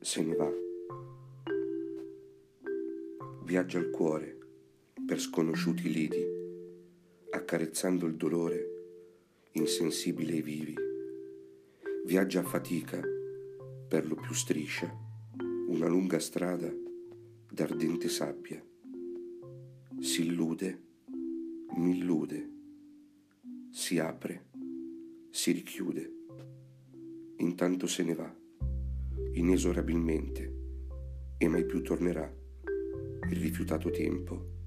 se ne va. Viaggia il cuore per sconosciuti lidi, accarezzando il dolore insensibile ai vivi. Viaggia a fatica, per lo più striscia, una lunga strada d'ardente sabbia. Si illude, mi illude, si apre, si richiude. Intanto se ne va, inesorabilmente, e mai più tornerà il rifiutato tempo